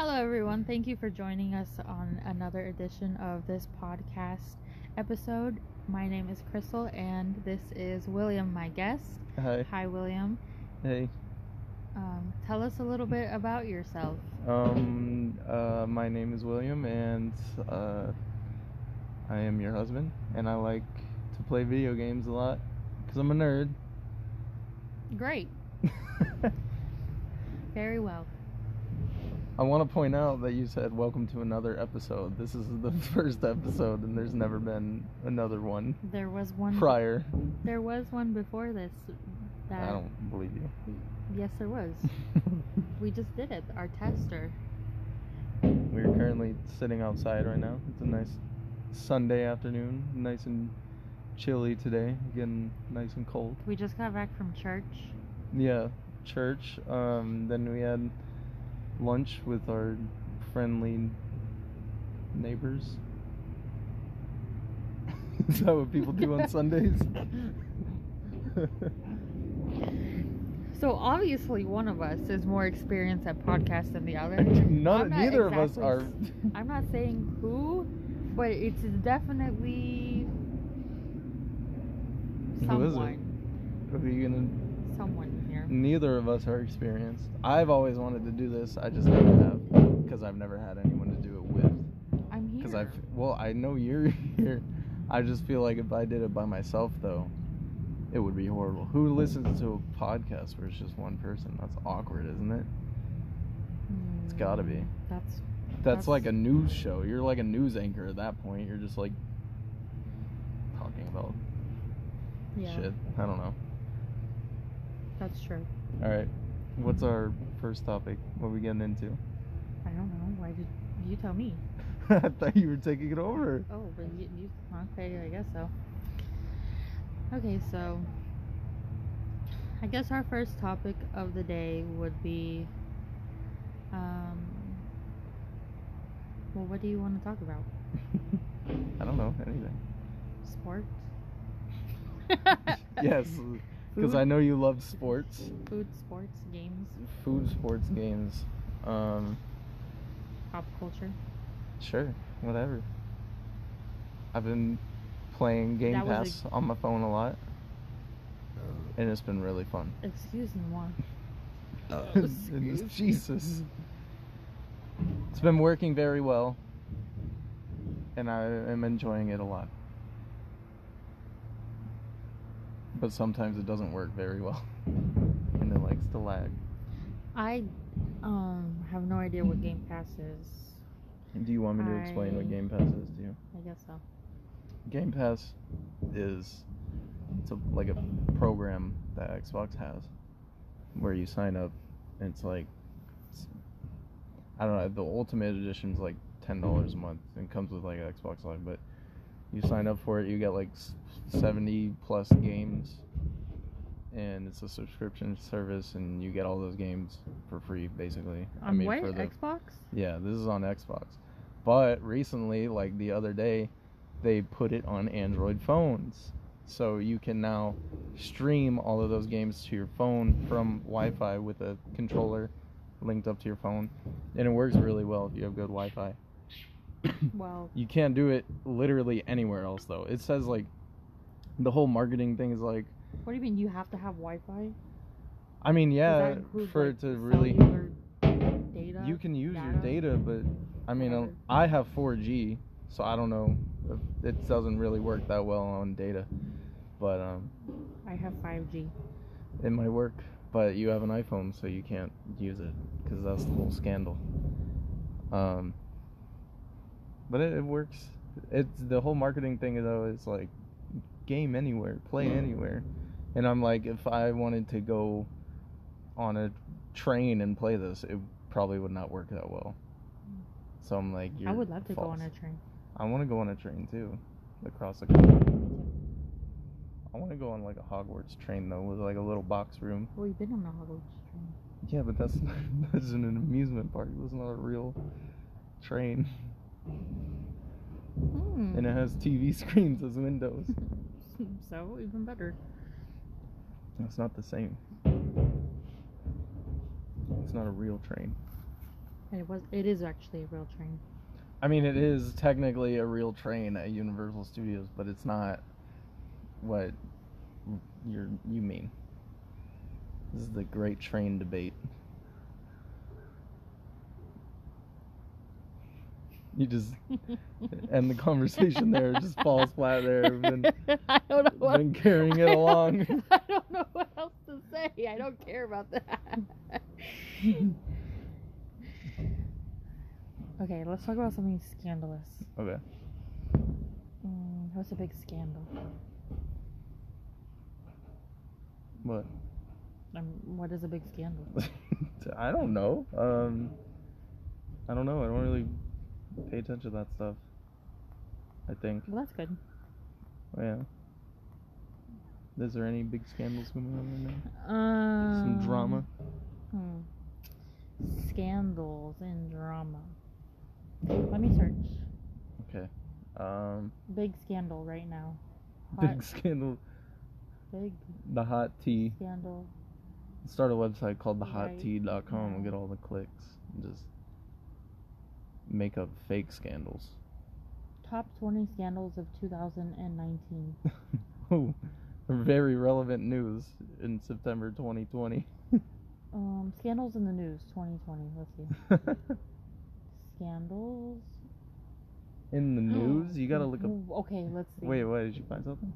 Hello, everyone. Thank you for joining us on another edition of this podcast episode. My name is Crystal, and this is William, my guest. Hi. Hi, William. Hey. Um, tell us a little bit about yourself. Um. Uh. My name is William, and uh, I am your husband, and I like to play video games a lot because I'm a nerd. Great. Very well. I want to point out that you said welcome to another episode. This is the first episode, and there's never been another one There was one. prior. There was one before this. That I don't believe you. Yes, there was. we just did it. Our tester. We're currently sitting outside right now. It's a nice Sunday afternoon, nice and chilly today, getting nice and cold. We just got back from church. Yeah, church. Um, then we had lunch with our friendly neighbors. Is that what people do on Sundays? So obviously, one of us is more experienced at podcasts than the other. I'm not neither of us are. I'm not saying who, but it's definitely Who is it? someone. Are you gonna? Someone. Neither of us are experienced. I've always wanted to do this. I just never have because I've never had anyone to do it with. I'm here. Because I've well, I know you're here. I just feel like if I did it by myself, though, it would be horrible. Who listens to a podcast where it's just one person? That's awkward, isn't it? It's gotta be. Mm, That's That's, That's- like a news show. You're like a news anchor at that point. You're just like talking about yeah. shit. I don't know. That's true. All right. What's our first topic? What are we getting into? I don't know. Why did you tell me? I thought you were taking it over. Oh, but you, you okay? I guess so. Okay, so I guess our first topic of the day would be, um, well, what do you want to talk about? I don't know anything. Sports. Yes, because I know you love sports. Food, sports, games, food, sports, games. Um, pop culture. sure, whatever. I've been playing Game That was a- Pass on my phone a lot, and it's been really fun. Excuse me, one. And it's- Jesus, it's been working very well, and I am enjoying it a lot. But sometimes it doesn't work very well, and it likes to lag. I um have no idea what Game Pass is. Do you want me to explain what Game Pass is to you? I guess so. Game Pass is it's a, like a program that Xbox has where you sign up and it's like it's- I don't know the ultimate edition's like ten dollars a month and comes with like Xbox Live but you sign up for it you get like s- seventy plus games and it's a subscription service and you get all those games for free basically On what for the Xbox? yeah, this is on Xbox. But recently, like the other day, they put it on Android phones. So you can now stream all of those games to your phone from Wi Fi with a controller linked up to your phone. And it works really well if you have good Wi Fi. Well, You can't do it literally anywhere else, though. It says, like, the whole marketing thing is like, what do you mean you have to have Wi-Fi? I mean, yeah, include, for like, it to really. data. You can use your data? data, but I mean, uh, Whatever. I have 4G, so I don't know. If it doesn't really work that well on data, but um, I have 5G. it might work. But you have an iPhone, so you can't use it because that's the whole scandal. Um, but it, it works. It's the whole marketing thing though. Is like game anywhere, play anywhere, and I'm like, if I wanted to go on a train and play this, it probably would not work that well. So I'm like, I you're would love to go on a train. I want to go on a train too, across the country. I want to go on like a Hogwarts train though, with like a little box room. Well, you've been on a Hogwarts train. Yeah, but that's that's an amusement park. It's not a real train, Hmm. and it has TV screens as windows. so even better. It's not the same. It's not a real train. It was. It is actually a real train. I mean, it is technically a real train at Universal Studios, but it's not what you're you mean. This is the great train debate. You just end the conversation there. It just falls flat there. I've been, I don't know. What, been carrying it I along. I don't know what else to say. I don't care about that. okay, let's talk about something scandalous. Okay. Mm, what's a big scandal? What? Um, what is a big scandal? I don't know. Um, I don't know. I don't really pay attention to that stuff. I think. Well, that's good. Yeah. Is there any big scandals going on right now? Um, Some drama. Hmm. Scandals and drama. Let me search. Okay. Um, Big scandal right now. Hot, big scandal. big The hot tea. scandal. Start a website called Right thehottea.com and get all the clicks. And just make up fake scandals. Top 20 scandals of 2019. oh, very relevant news in September 2020. Um, scandals in the news 2020. Let's see. Scandals. in the news, you gotta look up. Okay, let's see. Wait, wait, did you find something?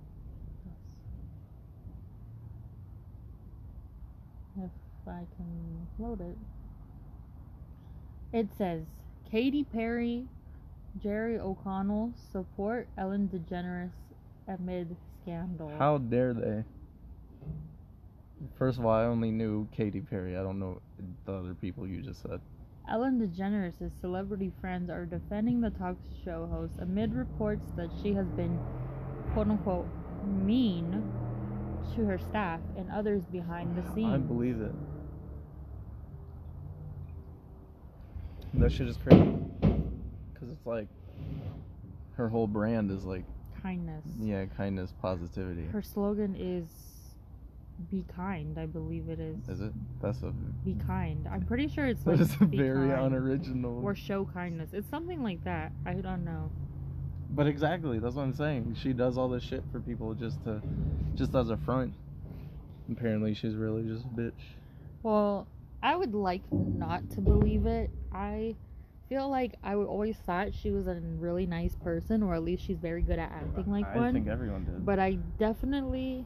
If I can load it. It says Katy Perry, Jerry O'Connell support Ellen DeGeneres amid scandal. How dare they? First of all, I only knew Katy Perry. I don't know the other people you just said. Ellen DeGeneres' celebrity friends are defending the talk show host amid reports that she has been quote unquote mean to her staff and others behind the scenes. I believe it. That shit is crazy. Because it's like, her whole brand is like, kindness. yeah, kindness, positivity. Her slogan is be kind, I believe it is. Is it? That's a. Be kind. I'm pretty sure it's like is a very kind unoriginal. or show kindness. It's something like that. I don't know. But exactly, that's what I'm saying. She does all this shit for people just to, just as a front. Apparently, she's really just a bitch. Well, I would like not to believe it. I feel like I always thought she was a really nice person, or at least she's very good at acting like I one. think everyone did. but I definitely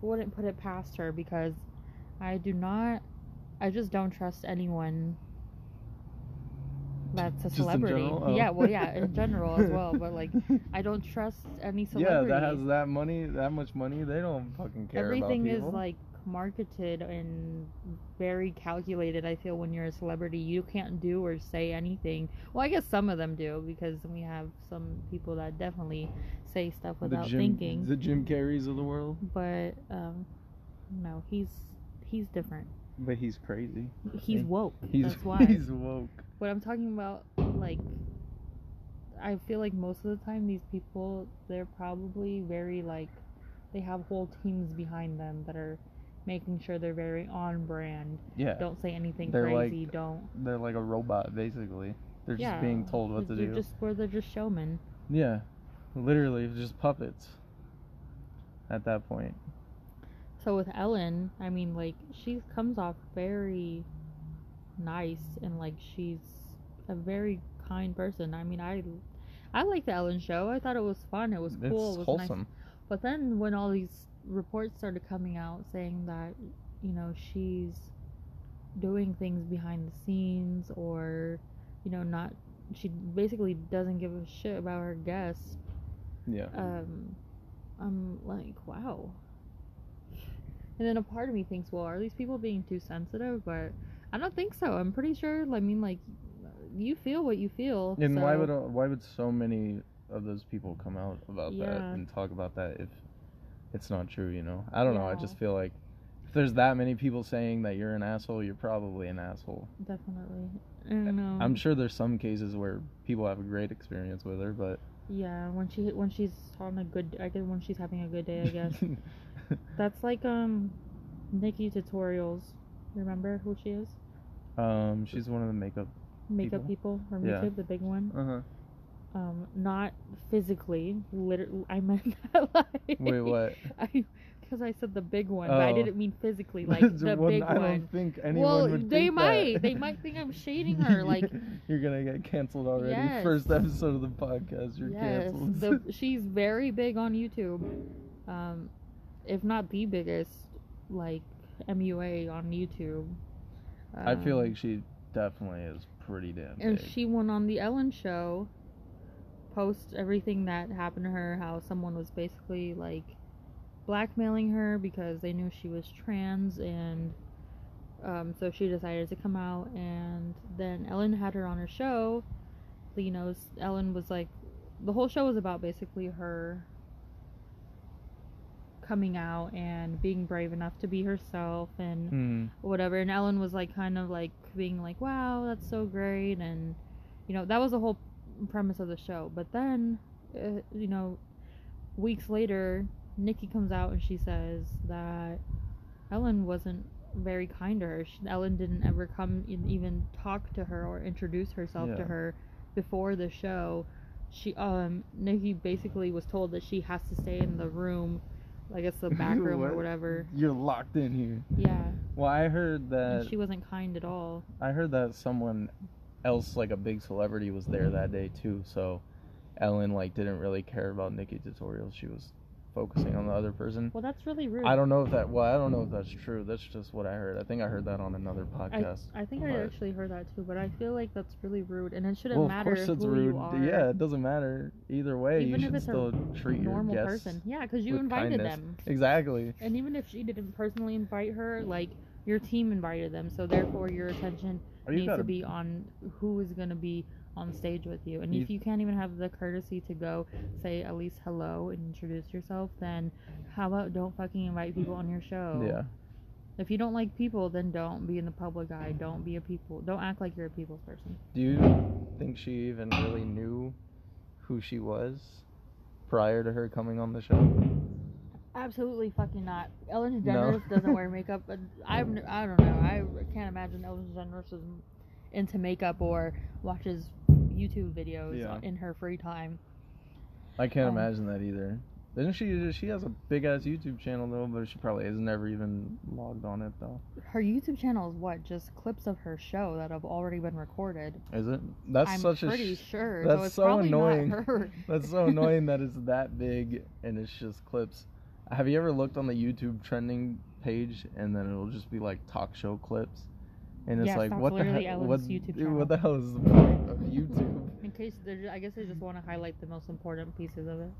wouldn't put it past her because I do not. I just don't trust anyone that's a Just in celebrity. general? Oh. Yeah, well, yeah, in general as well. But like, I don't trust any celebrity. yeah, that has that money, that much money. They don't fucking care. Everything is like marketed and very calculated. I feel when you're a celebrity, you can't do or say anything. Well, I guess some of them do because we have some people that definitely say stuff without the Jim, thinking. The Jim Carreys of the world. but um, no, he's he's different. But he's crazy. He's woke. He's That's why. he's woke. What I'm talking about, like, I feel like most of the time these people, they're probably very like, they have whole teams behind them that are making sure they're very on brand. Yeah. Don't say anything They're like- crazy. don't. They're like a robot, basically. They're just yeah. being told what to they're do. Just where they're just showmen. Yeah. Literally, just puppets. At that point. So with Ellen, I mean, like she comes off very nice and like she's a very kind person. I mean, I I like the Ellen show. I thought it was fun. It was cool. It's it was nice. wholesome. But then when all these reports started coming out saying that, you know, she's doing things behind the scenes or, you know, not she basically doesn't give a shit about her guests, Yeah. um I'm like, wow. And then a part of me thinks, well, are these people being too sensitive? But I don't think so. I'm pretty sure. I mean, like, you feel what you feel. and why would uh, why would so many of those people come out about that and talk about that if it's not true? You know, I don't know. I just feel like if there's that many people saying that you're an asshole, you're probably an asshole. definitely? I don't know. I'm sure there's some cases where people have a great experience with her, but Yeah, when she when she's on a good, I guess when she's having a good day, I guess. That's like um, Nikki Tutorials. Remember who she is? um, she's one of the makeup makeup people, from Yeah. YouTube, the big one. Uh huh. Um, not physically. Literally, I meant that like. Wait, what? I, because I said the big one, but I Oh. didn't mean physically, like the one- big I one. don't think anyone well, would they think might. that. They might think I'm shading her. Like, you're gonna get canceled already. Yes. First episode of the podcast, you're yes, canceled. the, she's very big on YouTube. Um, if not the biggest, like MUA on YouTube. I feel Um, like she definitely is pretty damn and big. she went on the Ellen show, post everything that happened to her, how someone was basically like blackmailing her because they knew she was trans and um, so she decided to come out and then Ellen had her on her show. You know, Ellen was like the whole show was about basically her coming out and being brave enough to be herself and Hmm. whatever and ellen was like kind of like being like wow that's so great and you know that was the whole premise of the show but then uh, you know weeks later nikki comes out and she says that ellen wasn't very kind to her. She, ellen didn't ever come and even talk to her or introduce herself to her before the show. She um nikki basically was told that she has to stay in the room i guess the back room or whatever. You're locked in here. yeah. Well, I heard that and she wasn't kind at all. I heard that someone else, like a big celebrity, was there that day too. So Ellen like didn't really care about Nikki tutorials. She was focusing on the other person. Well, that's really rude. I don't know if that. Well, I don't know if that's true. That's just what I heard. I think I heard that on another podcast. I think I actually heard that too, but I feel like that's really rude, and it shouldn't well, matter of course it's who rude. you are. Yeah, it doesn't matter either way. Even you if should still treat your normal guests person. Yeah, because you invited kindness. them, Exactly. and even if she didn't personally invite her, like your team invited them, so therefore your attention oh, you needs to be on who is going to be on stage with you. And You- if you can't even have the courtesy to go say at least hello and introduce yourself, then how about don't fucking invite people on your show? Yeah. If you don't like people, then don't be in the public eye. Don't be a people. Don't act like you're a people's person. Do you think she even really knew who she was prior to her coming on the show? Absolutely fucking not. Ellen No. DeGeneres doesn't wear makeup. N- I don't know. I can't imagine Ellen DeGeneres is into makeup or watches YouTube videos Yeah. in her free time. I can't Um, imagine that either. Isn't she? She has a big ass YouTube channel though, but she probably has never even logged on it though. Her YouTube channel is what? Just clips of her show that have already been recorded. Is it? That's I'm such a. pretty sh- sure. that's so so annoying. That's so annoying that it's that big and it's just clips. Have you ever looked on the YouTube trending page and then it'll just be like talk show clips? And it's Yes, like what the literally hell? Ellen's What, YouTube dude, what the hell is the point of YouTube? In case they're, I guess they just want to highlight the most important pieces of it,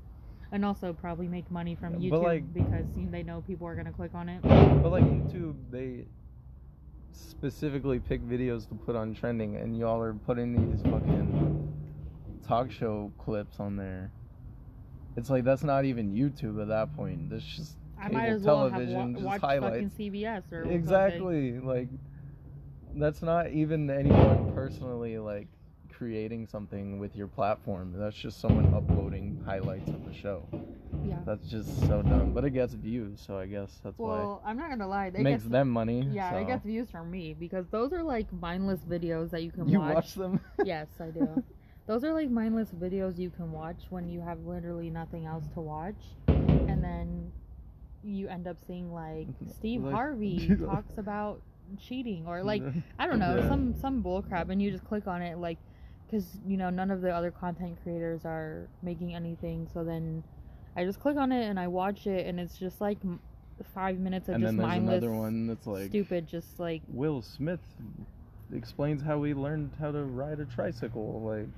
and also probably make money from But, YouTube like- because they know people are gonna click on it. But like YouTube, they specifically pick videos to put on trending, and y'all are putting these fucking talk show clips on there. It's like that's not even YouTube at that point. That's just I cable might as well have television, wa- just watched highlights. fucking CBS or something. Exactly. Like that's not even anyone personally like creating something with your platform. That's just someone uploading highlights of the show. Yeah. That's just so dumb. But it gets views, so I guess that's Well, I'm not gonna lie. why They it makes get, them money. Yeah, so. it gets views from me because those are like mindless videos that you can You watch. watch them? yes, I do. Those are like mindless videos you can watch when you have literally nothing else to watch, and then you end up seeing like Steve Like- Harvey talks about cheating or like I don't know Yeah. some some bullcrap, and you just click on it like because you know none of the other content creators are making anything, so then I just click on it and I watch it, and it's just like five minutes of and just mindless, another one that's like stupid, just like Will Smith explains how he learned how to ride a tricycle. Like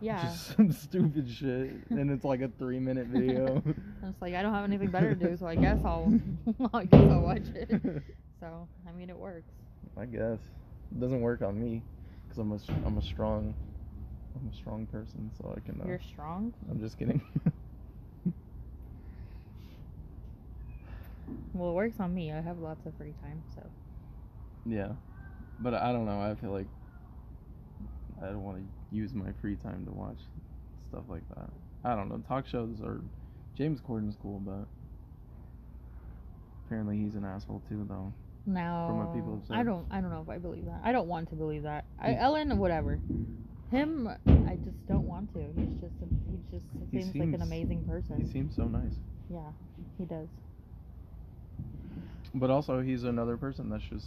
yeah. just some stupid shit, and it's like a three minute video. And it's like I don't have anything better to do, so I guess I'll I guess I'll watch it. So I mean, it works. I guess it doesn't work on me because I'm a I'm a strong I'm a strong person, so I can. Uh, You're strong. I'm just kidding. Well, it works on me. I have lots of free time, so yeah, but I don't know. I feel like I don't want to use my free time to watch stuff like that. I don't know. Talk shows are James Corden's cool, but apparently he's an asshole too, though. No, From what people have I said. don't. I don't know if I believe that. I don't want to believe that. I. Ellen, whatever. Him, I just don't want to. He's just. A, he just He seems, like an amazing person. He seems so nice. yeah, he does. But also, he's another person that's just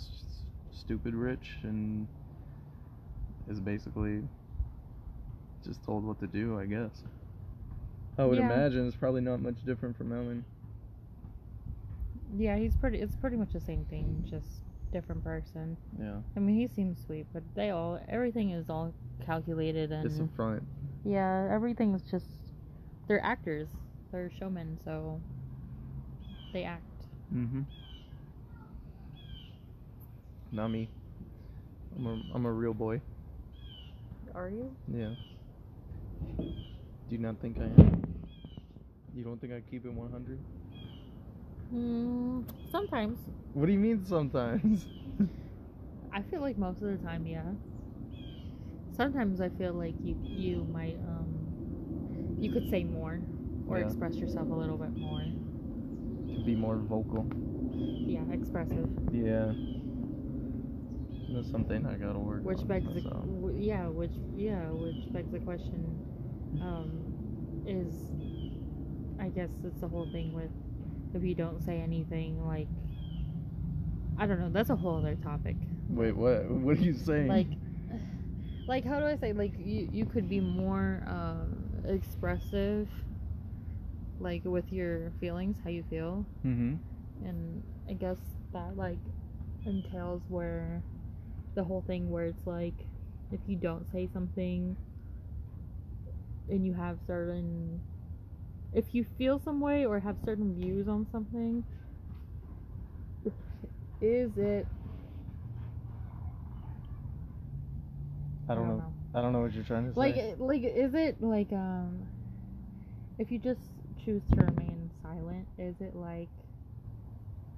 stupid rich and is basically just told what to do, I guess. I would Yeah. imagine it's probably not much different from Ellen. Yeah, he's pretty. It's pretty much the same thing, just different person. Yeah. I mean, he seems sweet, but they all. Everything is all calculated and. It's a front. Yeah, everything's just they're actors. They're showmen, so they act. Mm-hmm. Not me. I'm a, I'm a real boy. Are you? Yeah. Do you not think I am? You don't think I keep it 100? Mm, sometimes. What do you mean sometimes? I feel like most of the time, yeah. Sometimes I feel like you you might um you could say more or Yeah. express yourself a little bit more. to be more vocal. Yeah, expressive. Yeah. That's something I gotta work Which on begs the yeah, which yeah, which begs the question um is I guess it's the whole thing with if you don't say anything like I don't know, that's a whole other topic. Wait, what? What are you saying? like like how do i say like you you could be more um expressive like with your feelings how you feel Mm-hmm. and i guess that like entails where the whole thing where it's like if you don't say something and you have certain if you feel some way or have certain views on something is it I don't know. I don't know what you're trying to like say. like is it like um if you just choose to remain silent is it like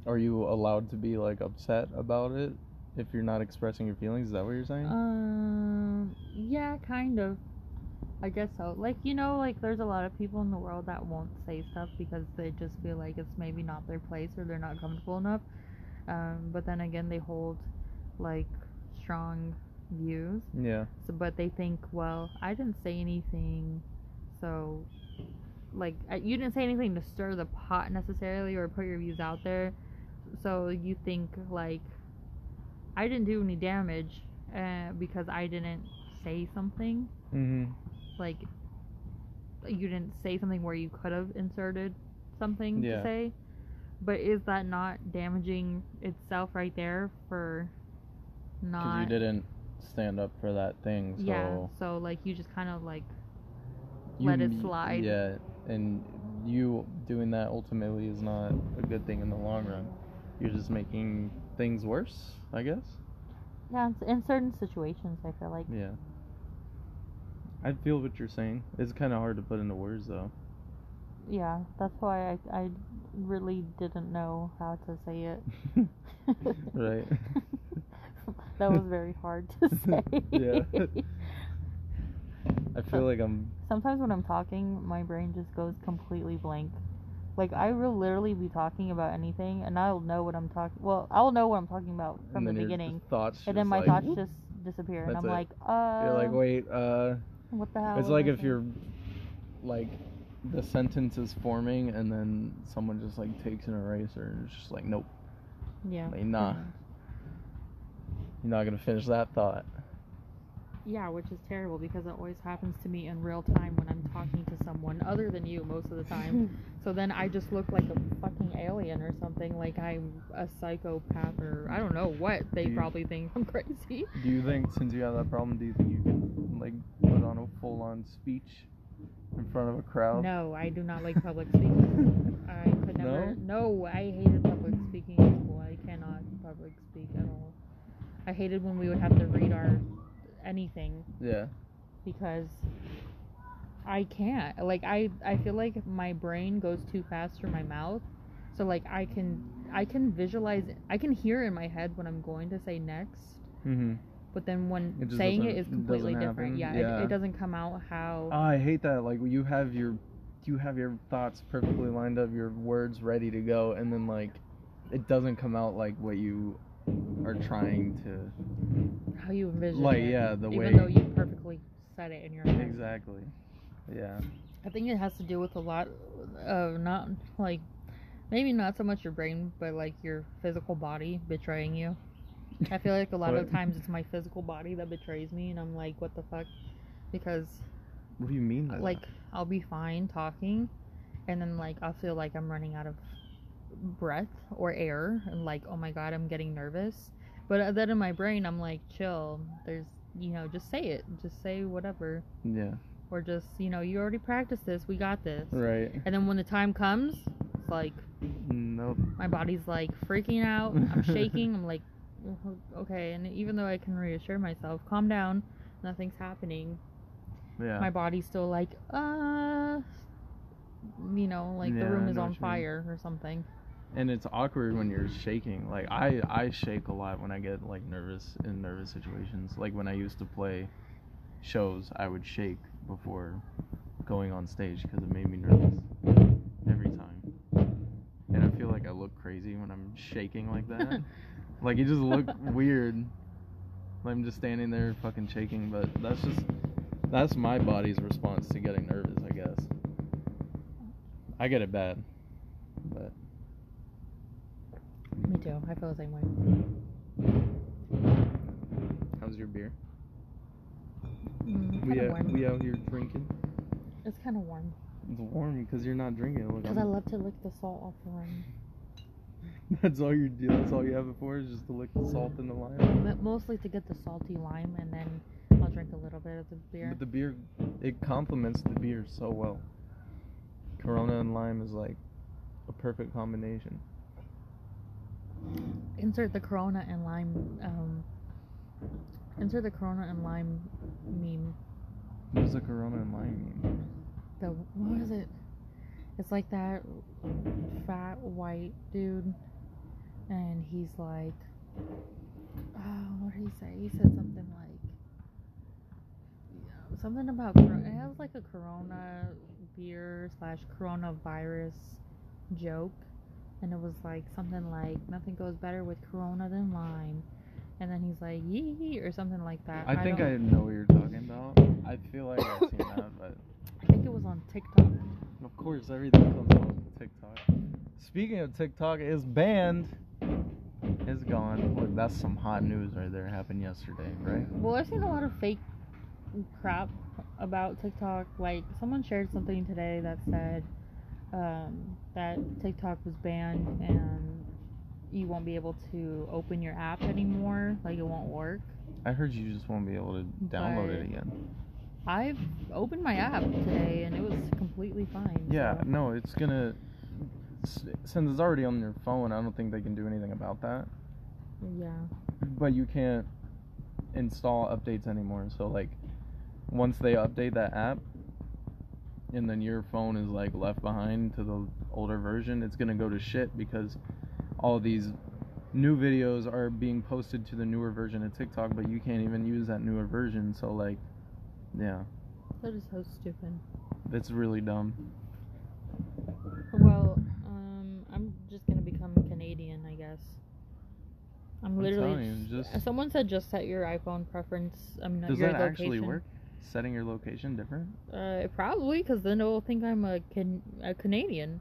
Are you allowed to be like upset about it if you're not expressing your feelings? Is that what you're saying? um yeah kind of i guess so like you know like there's a lot of people in the world that won't say stuff because they just feel like it's maybe not their place or they're not comfortable enough um but then again they hold like strong views yeah. So, but they think, well, I didn't say anything, so like you didn't say anything to stir the pot necessarily or put your views out there. So you think like I didn't do any damage uh, because I didn't say something. Mm-hmm. Like you didn't say something where you could have inserted something Yeah. to say. But is that not damaging itself right there for Because not? you didn't stand up for that thing. So Yeah. So like you just kind of like you let it slide. Yeah, and you doing that ultimately is not a good thing in the long run. You're just making things worse, I guess. Yeah, in certain situations, I feel like. Yeah. I feel what you're saying. It's kind of hard to put into words, though. Yeah, that's why I, I really didn't know how to say it. Right. that was very hard to say. Yeah. I feel like I'm. Sometimes when I'm talking, my brain just goes completely blank. Like I will literally be talking about anything, and I'll know what I'm talking. Well, I'll know what I'm talking about from the beginning, thoughts. and then my like, thoughts just disappear, and I'm it. like, uh, You're like, wait. Uh, what the hell? it's like if saying?" you're like the sentence is forming, and then someone just like takes an eraser and it's just like, nope, yeah, like, nah. much. you're not gonna finish that thought. Yeah, which is terrible because it always happens to me in real time when I'm talking to someone other than you most of the time. so then I just look like a fucking alien or something, like I'm a psychopath or I don't know what. They you- probably think I'm crazy. Do you think, since you have that problem, do you think you can like put on a full-on speech in front of a crowd? No, I do not like public speaking. I could never. No, I hated public speaking in school. I cannot public speak at all. I hated when we would have to read our anything Yeah. because I can't. Like I I feel like my brain goes too fast through my mouth. So like I can I can visualize I can hear in my head what I'm going to say next, Mm-hmm. but then when It saying it is completely different. happen. Yeah, Yeah. It, it doesn't come out how Oh, I hate that. Like you have your, you have your thoughts perfectly lined up, your words ready to go, and then like, it doesn't come out like what you are trying to How you envision like it, yeah the even way though you perfectly said it in your head. exactly yeah I think it has to do with a lot of not like maybe not so much your brain, but like your physical body betraying you. I feel like a lot of times it's my physical body that betrays me, and I'm like, what the fuck? Because what do you mean by that? like I'll be fine talking, and then like I'll feel like I'm running out of breath or air, and like oh my god, I'm getting nervous. But then in my brain, I'm like, chill. There's you know, just say it, just say whatever, yeah or just you know, you already practiced this, we got this. right And then when the time comes, it's like nope my body's like freaking out. I'm shaking. I'm like, "Oh, okay. And even though I can reassure myself, calm down, nothing's happening. yeah My body's still like, uh, you know, like the room is on you mean. fire or something. And it's awkward when you're shaking. Like i i shake a lot when i get like nervous in nervous situations. Like when i used to play shows i would shake before going on stage because it made me nervous every time. And i feel like i look crazy when i'm shaking like that. Like it just look weird. Like i'm just standing there fucking shaking but that's just that's my body's response to getting nervous i guess. I get it bad but Me too. I feel the same way. How's your beer? Mm, We out, we out here drinking. It's kind of warm It's warm because you're not drinking. Because I'm- love to lick the salt off the rim. That's all you do. That's all you have it for is just to lick the salt and the lime. But mostly to get the salty lime, and then I'll drink a little bit of the beer. But the beer, it complements the beer so well. Corona and lime is like a perfect combination. Insert the Corona and lime. Um, insert the Corona and lime meme. What does the Corona and lime meme? The what is it? It's like that fat white dude, and he's like, oh, what did he say? He said something like, yeah, something about it has like a Corona beer slash coronavirus joke, and it was like something like nothing goes better with Corona than lime. And then he's like, yee, or something like that. I think don't- I know what you're talking about. I feel like I've seen that, but I think it was on TikTok. of course everything comes on TikTok. Speaking of TikTok, it's banned. It's gone. Look, that's some hot news right there. Happened yesterday, right? Well, I've seen a lot of fake crap about TikTok. Like, someone shared something today that said um, that TikTok was banned and you won't be able to open your app anymore. Like, it won't work. I heard you just won't be able to download it again. I've opened my app today and it was completely fine. Yeah, so- no, it's gonna. Since it's already on your phone, I don't think they can do anything about that. Yeah. But you can't install updates anymore. So like, once they update that app, and then your phone is like left behind to the older version, it's gonna go to shit because all these new videos are being posted to the newer version of TikTok, but you can't even use that newer version. So like, yeah, That is so stupid. that's really dumb. Well, um, I'm just gonna become Canadian, I guess. I'm I'm literally. you, just- Someone said just set your iPhone preference. Mean, Does your that actually work? Setting your location different? Uh, probably because then they'll think I'm a, can- a Canadian.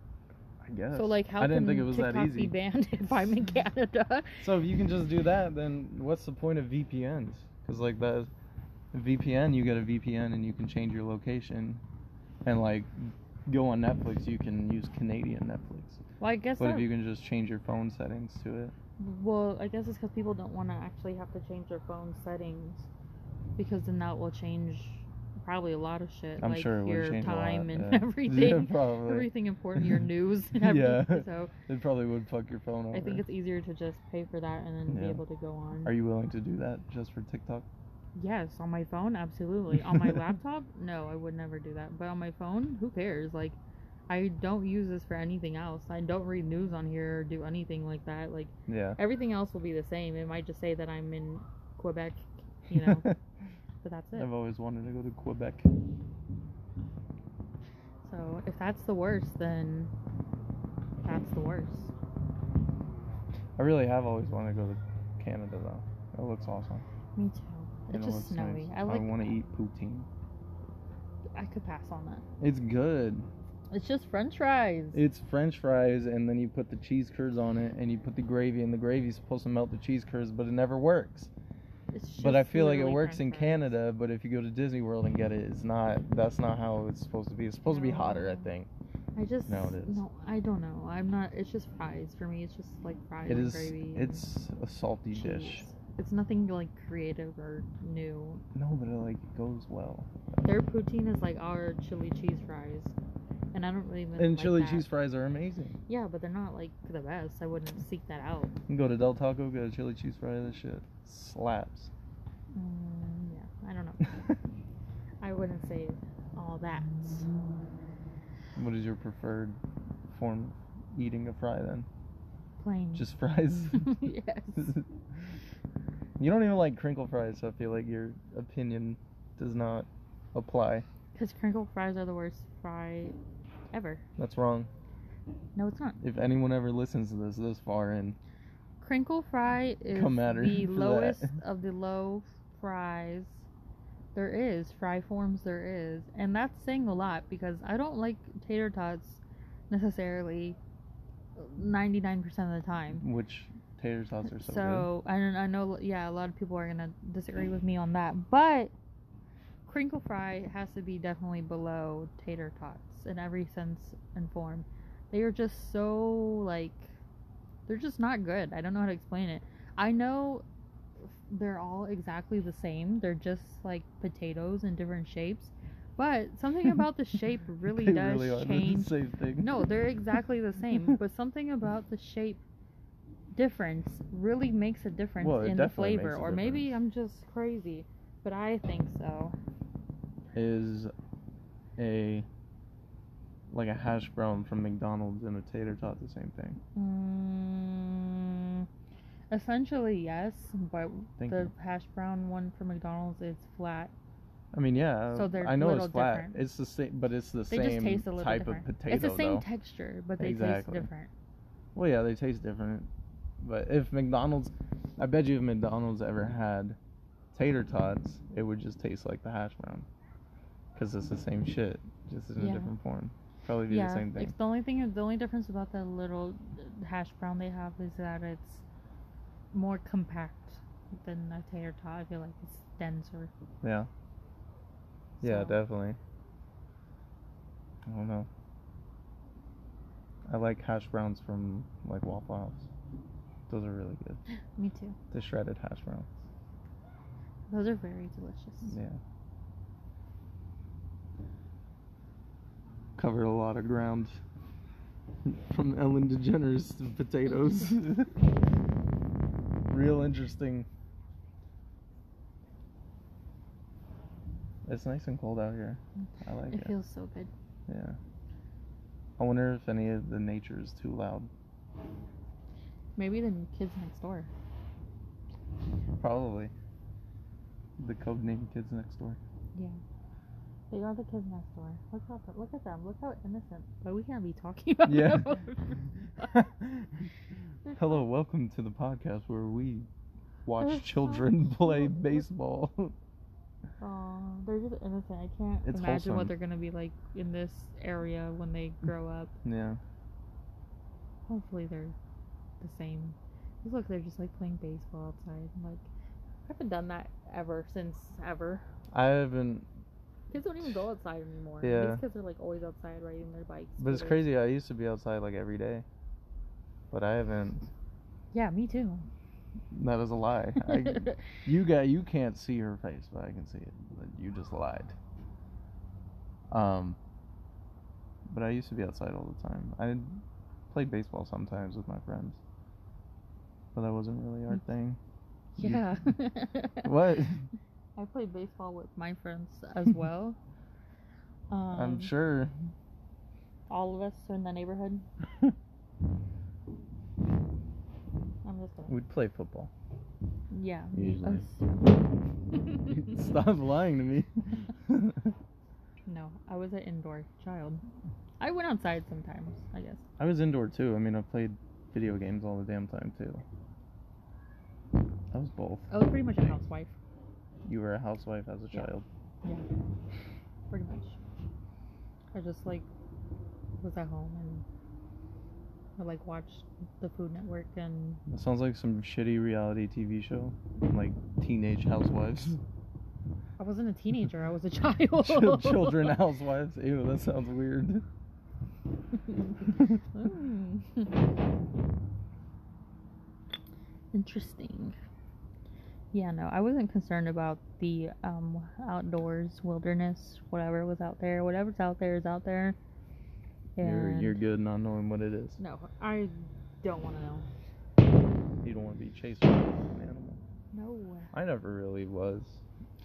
I guess. So like, how I didn't think it was TikTok that be easy. banned if I'm in Canada? So if you can just do that, then what's the point of VPNs? Because like that VPN, you get a VPN and you can change your location, and like go on Netflix, you can use Canadian Netflix. Well, I guess. But That, if you can just change your phone settings to it, well, I guess it's because people don't want to actually have to change their phone settings, because then that will change probably a lot of shit, I'm like sure your time lot. and yeah. everything. Yeah, everything important, your news and Yeah. everything. So It probably would fuck your phone over. I think it's easier to just pay for that and then be able to go on. Are you willing to do that just for TikTok? Yes, on my phone, absolutely. on my laptop, no, I would never do that. But on my phone, who cares? Like, I don't use this for anything else. I don't read news on here or do anything like that. Like, Yeah. everything else will be the same. It might just say that I'm in Quebec, you know, but that's it. I've always wanted to go to Quebec. So if that's the worst, then that's the worst. I really have always wanted to go to Canada though. It looks awesome. Me too. It's it just snowy. nice. I like. want to eat poutine. I could pass on that. It's good. It's just French fries. It's French fries, and then you put the cheese curds on it, and you put the gravy, and the gravy's supposed to melt the cheese curds, but it never works. But I feel like it works in Canada. But if you go to Disney World and get it, it's not. That's not how it's supposed to be. It's supposed to be hotter, I think. I just No, it is. No, I don't know. I'm not. It's just fries for me. It's just like fries It and gravy. It's a salty cheese. dish. It's nothing like creative or new. No, but it like goes well. Their poutine is like our chili cheese fries, and I don't really. And like chili that. cheese fries are amazing. Yeah, but they're not like the best. I wouldn't seek that out. You can go to Del Taco, get a chili cheese fry. That shit slaps. Mm, yeah, I don't know. I wouldn't say all that. what is your preferred form of eating a fry then? Plain. Just fries? yes. you don't even like crinkle fries, so I feel like your opinion does not apply. Because crinkle fries are the worst fry ever. That's wrong. No, it's not. If anyone ever listens to this this far in, Crinkle fry is Come at her the for lowest that. of the low fries there is. Fry forms there is. And that's saying a lot because I don't like tater tots necessarily 99% of the time. which tater tots are so, So I don't- I know yeah a lot of people are gonna disagree with me on that, but crinkle fry has to be definitely below tater tots in every sense and form. They are just so like they're just not good. I don't know how to explain it. I know they're all exactly the same. They're just like potatoes in different shapes, but something about the shape really does really change the no, they're exactly the same, but something about the shape difference really makes a difference Well, in the flavor. Or maybe I'm just crazy, but I think so. is a like a hash brown from McDonald's and a tater tot the same thing. Mm, essentially, yes, but Thank the you. hash brown one from McDonald's is flat. I mean, yeah. So they're I know it's flat. different. It's the same, but it's the They same just taste a little type different. of potato. it's the same though. texture, but they Exactly. taste different. Well, yeah, they taste different. But if McDonald's, I bet you if McDonald's ever had tater tots, it would just taste like the hash brown. Because it's the same shit, just in a different form. Probably be yeah, the same thing. it's the only thing. The only difference about the little uh, hash brown they have is that it's more compact than a tater tot. I feel like it's denser. Yeah. Yeah, definitely. I don't know. I like hash browns from like Waffle House. Those are really good. Me too. The shredded hash browns. Those are very delicious. Yeah. Covered a lot of ground from Ellen DeGeneres to potatoes. Real interesting. It's nice and cold out here. I like It it. feels so good. Yeah. I wonder if any of the nature is too loud. Maybe the kids next door. Probably. The code name kids next door. Yeah. They are the kids next door. Look how look at them. Look how innocent. But we can't be talking about Yeah. them. Hello, welcome to the podcast where we watch children play baseball. Aw, they're just innocent. I can't It's imagine wholesome. what they're gonna be like in this area when they grow up. yeah. Hopefully they're the same. look, they're just like playing baseball outside. Like I haven't done that ever since ever. I haven't, Kids don't even go outside anymore. Yeah. These kids are like always outside riding their bikes. but it's crazy. I used to be outside like every day. But I haven't. Yeah, me too. That is a lie. I, you got you can't see her face, but I can see it. You just lied. Um. But I used to be outside all the time. I played baseball sometimes with my friends, but that wasn't really our thing. You- yeah. What? I played baseball with my friends as well. Um, I'm sure. all of us are in the neighborhood. I'm just gonna. We'd play football. Yeah. Usually. Stop lying to me. No, I was an indoor child. I went outside sometimes, I guess. I was indoor too. I mean, I played video games all the damn time too. I was both. I was pretty much a housewife. You were a housewife as a Yeah. child. Yeah, pretty much. I just like was at home and I like watched the Food Network and That sounds like some shitty reality TV show, like Teenage Housewives, I wasn't a teenager. I was a child. Chil- Children Housewives. Ew, that sounds weird. Mm. Interesting. Yeah, no, I wasn't concerned about the um outdoors, wilderness, whatever was out there. Whatever's out there is out there. You're And you're good not knowing what it is. no, I don't want to know. You don't want to be chased by an animal. No. I never really was.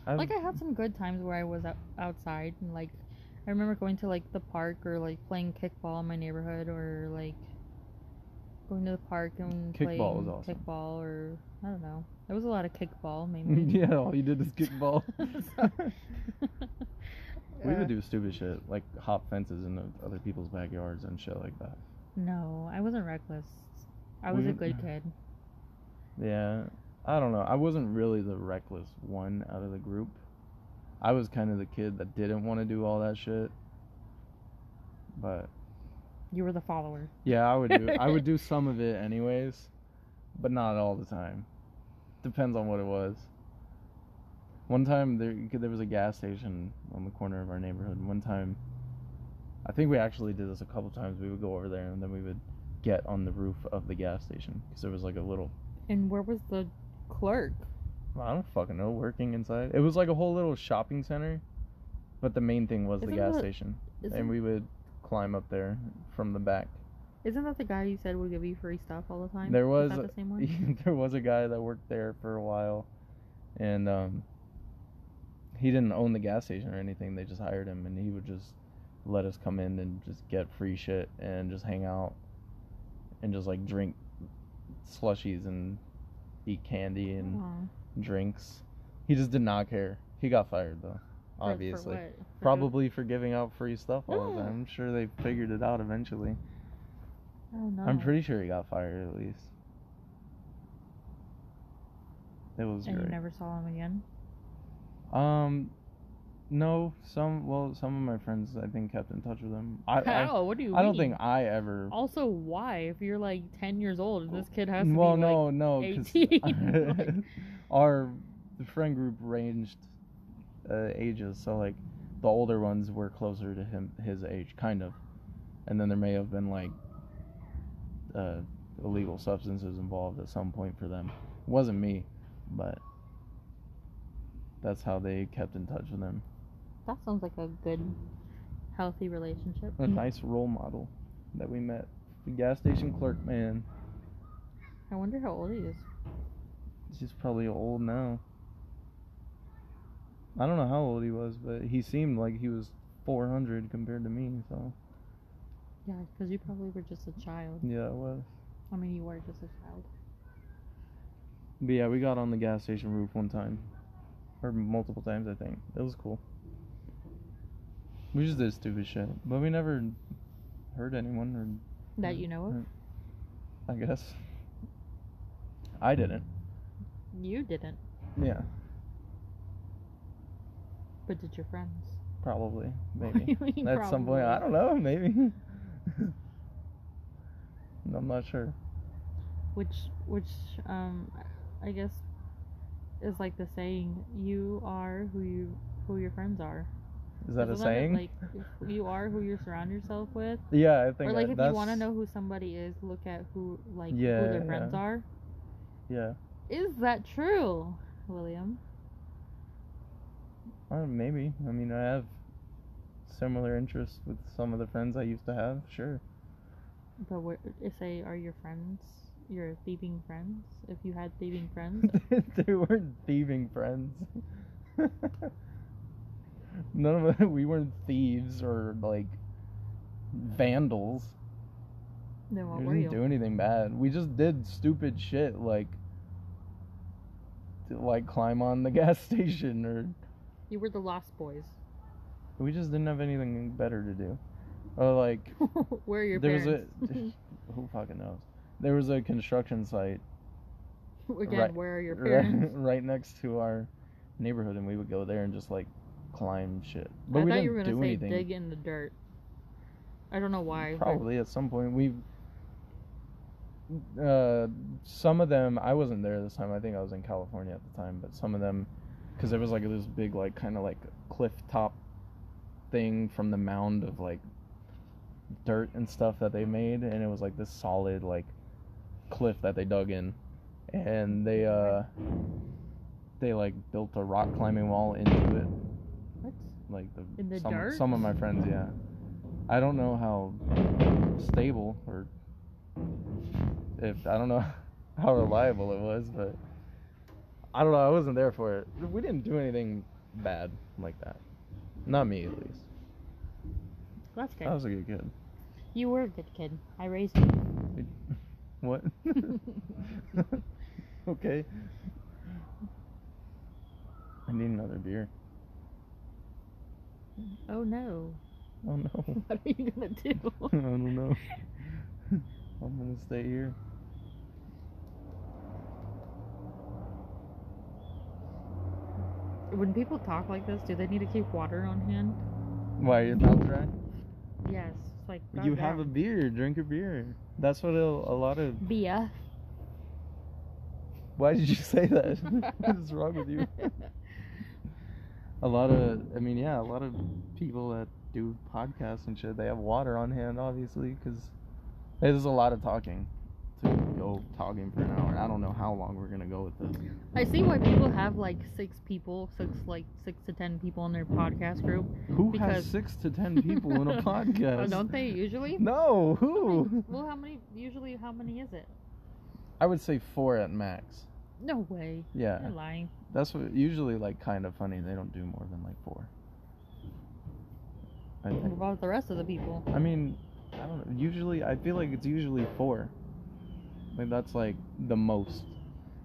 I Like I had some good times where I was out- outside and like I remember going to like the park or like playing kickball in my neighborhood or like going to the park and Kickball playing was awesome. kickball or I don't know. There was a lot of kickball mainly. yeah, all you did is kickball. We would do stupid shit like hop fences in other people's backyards and shit like that. No, I wasn't reckless. I was We- a good kid. Yeah, I don't know. I wasn't really the reckless one out of the group. I was kind of the kid that didn't want to do all that shit. But You were the follower. yeah, I would do I would do some of it anyways, but not all the time. Depends on what it was. One time there there was a gas station on the corner of our neighborhood. One time I think we actually did this a couple times. We would go over there and then we would get on the roof of the gas station because there was like a little And where was the clerk? I don't fucking know. Working inside, it was like a whole little shopping center, but the main thing was the Isn't gas that- station, and we would climb up there from the back. Isn't that the guy you said would give you free stuff all the time? There was a- the same one? there was a guy that worked there for a while, and um, he didn't own the gas station or anything. They just hired him, and he would just let us come in and just get free shit and just hang out, and just like drink slushies and eat candy and Aw. drinks. He just did not care. He got fired though, For- for obviously. For who? Probably for giving out free stuff all the time. I'm sure they figured it out eventually. Oh no. I'm pretty sure he got fired at least. It was And you never saw him again. Um, no, some well, some of my friends I think kept in touch with him. I I, How? what do you I don't think I ever. Also, why? If you're like ten years old, and this kid has to well, be no, like, no, 'cause 18, like- our friend group ranged uh, ages, so like the older ones were closer to him, his age, kind of, and then there may have been like uh, illegal substances involved at some point for them. It wasn't me, but that's how they kept in touch with him. that sounds like a good, healthy relationship. A nice role model that we met. The gas station clerk man. I wonder how old he is. He's probably old now. I don't know how old he was, but he seemed like he was 400 compared to me, so Yeah, because you probably were just a child. yeah, it was. I mean, you were just a child. But yeah, we got on the gas station roof one time. Or multiple times, I think. It was cool. We just did stupid shit. But we never hurt anyone, or That you know of. I guess. I didn't. You didn't, Yeah, but did your friends? probably. Maybe. What do you mean At some point, I don't know, maybe. I'm not sure. Which, which, um, I guess, is like the saying: "You are who you who your friends are." Is that a saying? Like, you are who you surround yourself with. yeah, I think Or like, if that's, you want to know who somebody is, look at who like Yeah, who their friends yeah. are. Yeah, Is that true, William? uh, maybe. I mean, I have similar interests with some of the friends I used to have. Sure. But what, if say are your friends your thieving friends? If you had thieving friends, they weren't thieving friends. None of us, we weren't thieves or like vandals. then what we were didn't you? do anything bad. We just did stupid shit like to, like climb on the gas station or You were the Lost Boys. we just didn't have anything better to do. Or like Where are your there was parents? a who fucking knows. There was a construction site Again, Right- where are your parents? right next to our neighborhood, and we would go there and just like climb shit. But I we thought didn't you were gonna do say anything. dig in the dirt. I don't know why. but- Probably at some point we. Uh, some of them I wasn't there this time. I think I was in California at the time, but some of them, because there was like this big like kind of like cliff top thing from the mound of like dirt and stuff that they made, and it was like this solid like cliff that they dug in, and they uh they like built a rock climbing wall into it. What? like the, In the some, dirt? some of my friends yeah. I don't know how stable or if i don't know how reliable it was but i don't know i wasn't there for it. We didn't do anything bad like that. Not me at least That's good. i was a good kid You were a good kid. I raised you. what okay i need another beer Oh no. oh no What are you gonna do? I don't know. I'm gonna stay here. when people talk like this, do they need to keep water on hand? Why your mouth dry? Yes. Like You have a beer. Drink a beer. That's what a, a lot of. beer. Why did you say that? what is wrong with you? A lot of. I mean, yeah, a lot of people that do podcasts and shit. They have water on hand, obviously, because there's a lot of talking. Go talking for an hour. I don't know how long we're gonna go with this. I see why people have like six people, six like six to ten people in their podcast group. Who has six to ten people in a podcast? Oh, don't they usually? No, who? Well, how many? Usually, how many is it? I would say four at max. No way. Yeah, You're lying. that's what usually like kind of funny. They don't do more than like four. I What think. about the rest of the people? I mean, I don't know. Usually, I feel like it's usually four. Like that's like the most.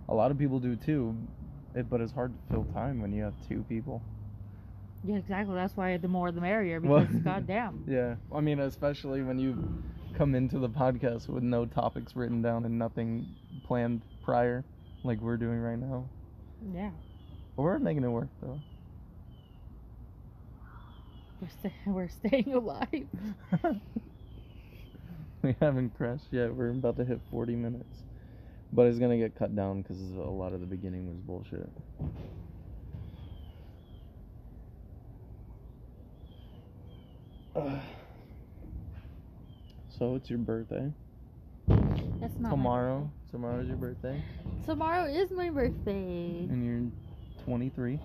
A lot of people do too, it, but it's hard to fill time when you have two people. Yeah, exactly. That's why the more the merrier. Well- Because goddamn. Yeah, I mean, especially when you come into the podcast with no topics written down and nothing planned prior, like we're doing right now. Yeah. We're making it work though. We're, sta- we're staying alive. we haven't crashed yet. We're about to hit 40 minutes. But it's gonna get cut down because a lot of the beginning was bullshit. Ugh. so it's your birthday That's not tomorrow. Tomorrow's your birthday, birthday. Tomorrow is my birthday. and you're 23.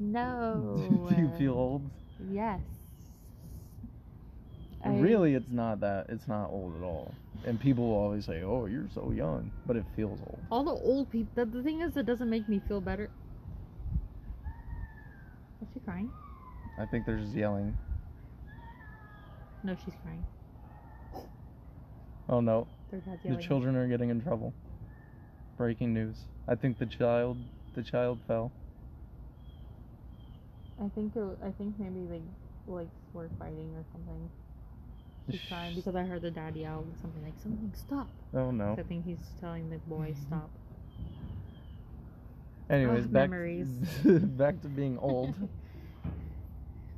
No. Do you feel old? Yes. I- Really, it's not that. It's not old at all. And people will always say, "Oh, you're so young," but it feels old. All the old people. The, the thing is, it doesn't make me feel better. Is she crying? I think they're just yelling. No, she's crying. Oh no, the children are getting in trouble. Breaking news. I think the child, the child fell. I think. It, I think maybe they like were fighting or something. She's crying because I heard the dad yell something like something stop. Oh no. I think he's telling the boy stop. Anyways, Ugh, back memories. back to being old.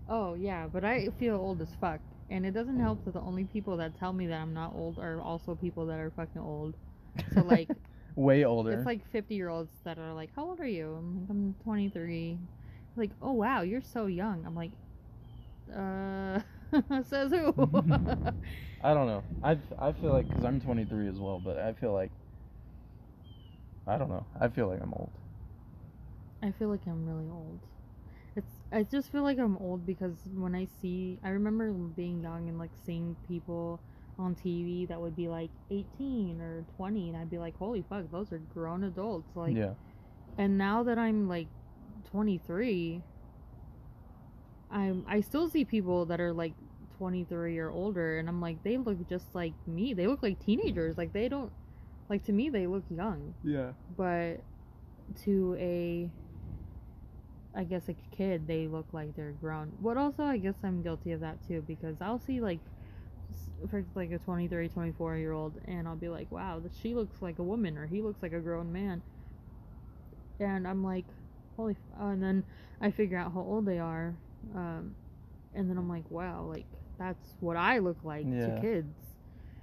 Oh yeah, but I feel old as fuck, and it doesn't help that the only people that tell me that I'm not old are also people that are fucking old. So like, Way older. it's like 50 year olds that are like, "How old are you?" I'm like, "I'm 23." Like, "Oh wow, you're so young." I'm like, "Uh, says who?" I don't know. I I feel like because I'm 23 as well, but I feel like I don't know. I feel like I'm old. I feel like I'm really old. It's I just feel like I'm old because when I see I remember being young and like seeing people on TV that would be like 18 or 20 and I'd be like holy fuck those are grown adults like yeah. and now that I'm like 23 I'm I still see people that are like 23 or older and I'm like they look just like me they look like teenagers like they don't like to me they look young Yeah. but to a I guess a kid they look like they're grown. But also I guess I'm guilty of that too because I'll see like for like a 23, 24 year old and I'll be like, "Wow, she looks like a woman or he looks like a grown man." and I'm like, holy. F-. and then I figure out how old they are, um, and then I'm like, wow, like that's what I look like Yeah. to kids.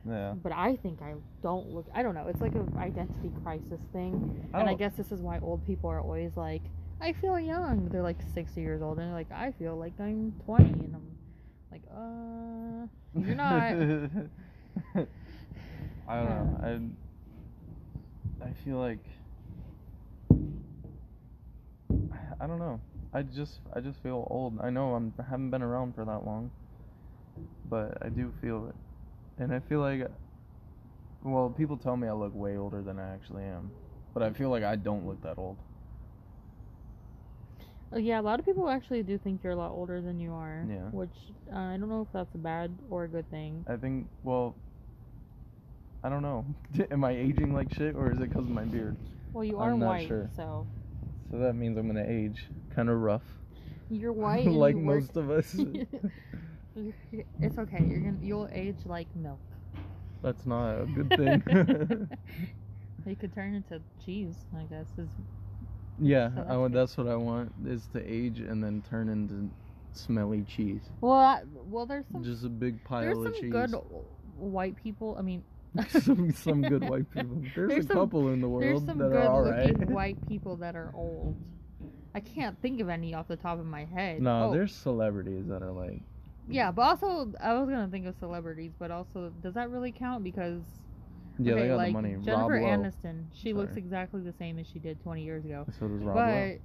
Yeah. But I think I don't look. I don't know. It's like an identity crisis thing, I and I guess this is why old people are always like, I feel young. They're like 60 years old, and they're like, I feel like I'm 20, and I'm like, uh, you're not. I don't know. I I feel like I don't know. I just I just feel old. I know I'm I haven't been around for that long, but I do feel it, and I feel like well, people tell me I look way older than I actually am, but I feel like I don't look that old. Uh, yeah, a lot of people actually do think you're a lot older than you are. Yeah. Which uh, I don't know if that's a bad or a good thing. I think well. I don't know. Am I aging like shit, or is it because of my beard? Well, you I'm are not white, sure. so So that means I'm gonna age kind of rough, you're white. like you work- most of us. it's okay. You're gonna you'll age like milk. That's not a good thing. you could turn into cheese, I guess. Is yeah, So I that's want, that's what I want is to age and then turn into smelly cheese. well, I, well, there's some Just a big there's pile some of cheese. good white people. I mean, some some good white people. There's, There's a some- couple in the there's world some that good are all looking white people that are old. I can't think of any off the top of my head. no, Oh, there's celebrities that are like Yeah, but also I was gonna think of celebrities, but also does that really count? Because yeah, okay, they got like the money. Jennifer Aniston, she looks exactly the same as she did 20 years ago. So does Rob but Lowe.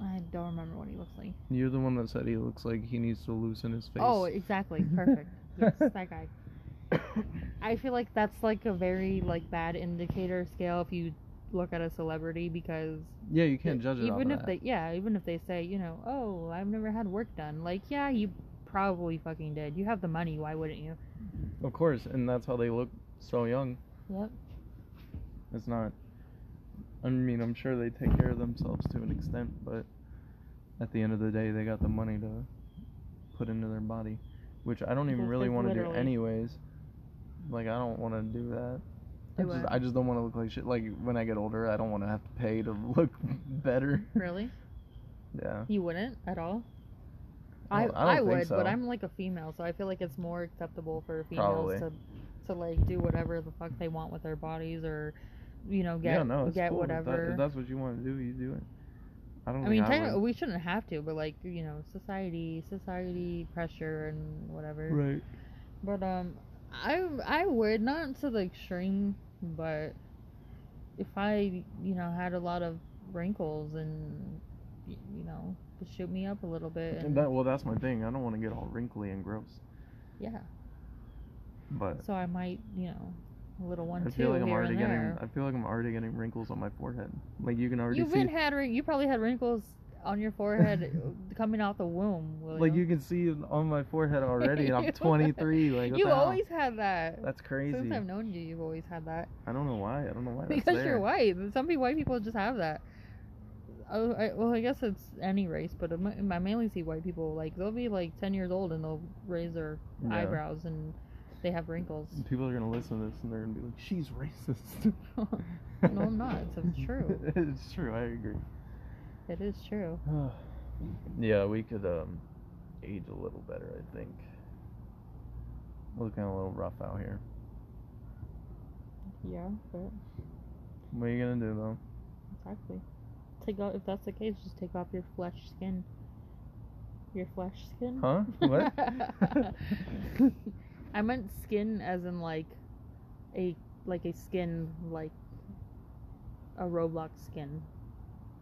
I don't remember what he looks like. You're the one that said he looks like he needs to loosen his face. Oh, exactly, perfect. yes, that guy. I feel like that's like a very like bad indicator scale if you look at a celebrity because yeah, you can't judge it even if that. they yeah even if they say you know oh I've never had work done like yeah you probably fucking did you have the money why wouldn't you Of course, and that's how they look so young. yep It's not. I mean, I'm sure they take care of themselves to an extent, but at the end of the day, they got the money to put into their body, which I don't even really want to do anyways. Like, I don't want to do that. I just. I just don't want to look like shit. Like when I get older, I don't want to have to pay to look better. really Yeah. you wouldn't at all Well, I I don't I think would but. I'm like a female so I feel like it's more acceptable for females Probably. to to like do whatever the fuck they want with their bodies or you know get yeah, no, get cool. If that- whatever If, that's what you want to do, you do it. I don't I mean, I we shouldn't have to, but like you know, society, society pressure and whatever. Right. But um, I I would not to the extreme, but if I you know had a lot of wrinkles and you know to shoot me up a little bit and And that, well, that's my thing. I don't want to get all wrinkly and gross. yeah, But so I might you know a little one I feel like I'm already getting. I feel like I'm already getting wrinkles on my forehead. Like you can already You've see. been had you probably had wrinkles on your forehead uh, coming out the womb. William. like you can see it on my forehead already. and I'm 23. Like hell? always had that. That's crazy. Since I've known you, you've always had that. I don't know why. I don't know why. Because you're white. Some people, white people just have that. Oh, I, well, I guess it's any race, but I mainly see white people like they'll be like ten years old and they'll raise their Yeah. eyebrows and they have wrinkles. People are gonna listen to this and they're gonna be like, "She's racist." no, I'm not. It's true. it's true. I agree. It is true. yeah, we could um age a little better. I think. Looking a little rough out here. Yeah, but What are you gonna do though? exactly. Take off if that's the case. Just take off your flesh skin. Your flesh skin. Huh? What? I meant skin as in like a like a skin like a Roblox skin,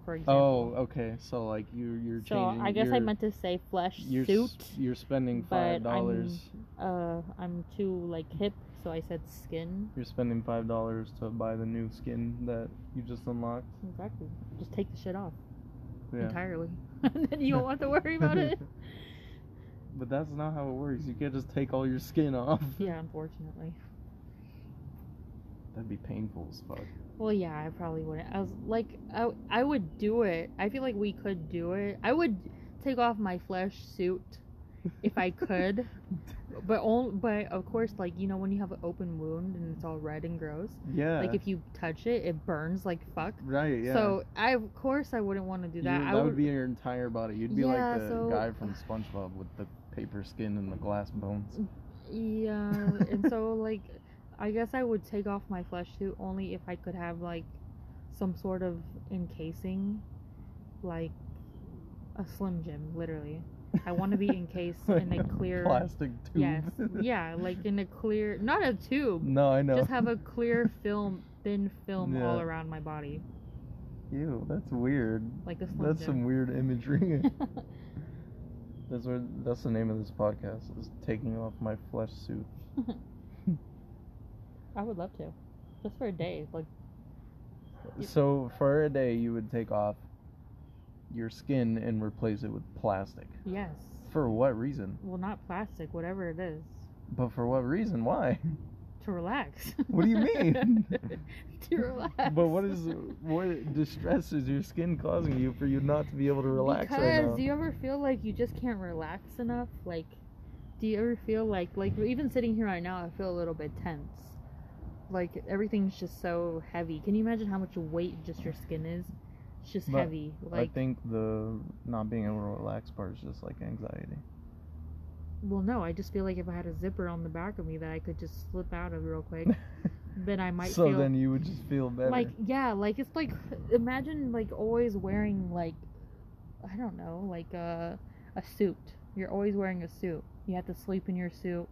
for example. Oh, okay. So like you you're so changing. I guess I meant to say flesh you're suit, s- you're spending five dollars. uh, I'm too like hip, so I said skin. You're spending five dollars to buy the new skin that you just unlocked. Exactly. Just take the shit off Yeah. entirely, and then you don't have to worry about it. But that's not how it works. You can't just take all your skin off. Yeah, unfortunately. That'd be painful as fuck. Well, yeah, I probably wouldn't. I was like, I, I would do it. I feel like we could do it. I would take off my flesh suit if I could, but only, but of course, like you know, when you have an open wound and it's all red and gross, yeah. like if you touch it, it burns like fuck. right, yeah. So I, of course, I wouldn't want to do that. You- that would, would be your entire body. You'd be Yeah, like the so- guy from SpongeBob with the paper skin and the glass bones. Yeah, and so like, I guess I would take off my flesh suit only if I could have like some sort of encasing, like a Slim Jim, literally. I want to be encased in a clear. plastic tube. Yes, yeah, like in a clear, not a tube. No, I know. Just have a clear film, thin film all around my body, Ew, that's weird. like a Slim That's some weird imagery. that's what. That's the name of this podcast. Is taking off my flesh suit. I would love to, just for a day. Like, So for a day, you would take off your skin and replace it with plastic. yes. For what reason? Well, not plastic, whatever it is. But for what reason? Why? To relax. What do you mean? to relax. But what is what distress is your skin causing you for you not to be able to relax because right now? do you ever feel like you just can't relax enough? Like, do you ever feel like like even sitting here right now, I feel a little bit tense. Like everything's just so heavy. Can you imagine how much weight just your skin is? It's just But heavy. Like I think the not being able to relax part is just like anxiety. well, no, I just feel like if I had a zipper on the back of me that I could just slip out of real quick, then I might so feel then you would just feel better. like yeah, like it's like imagine like always wearing like I don't know, like a a suit. You're always wearing a suit. You have to sleep in your suit,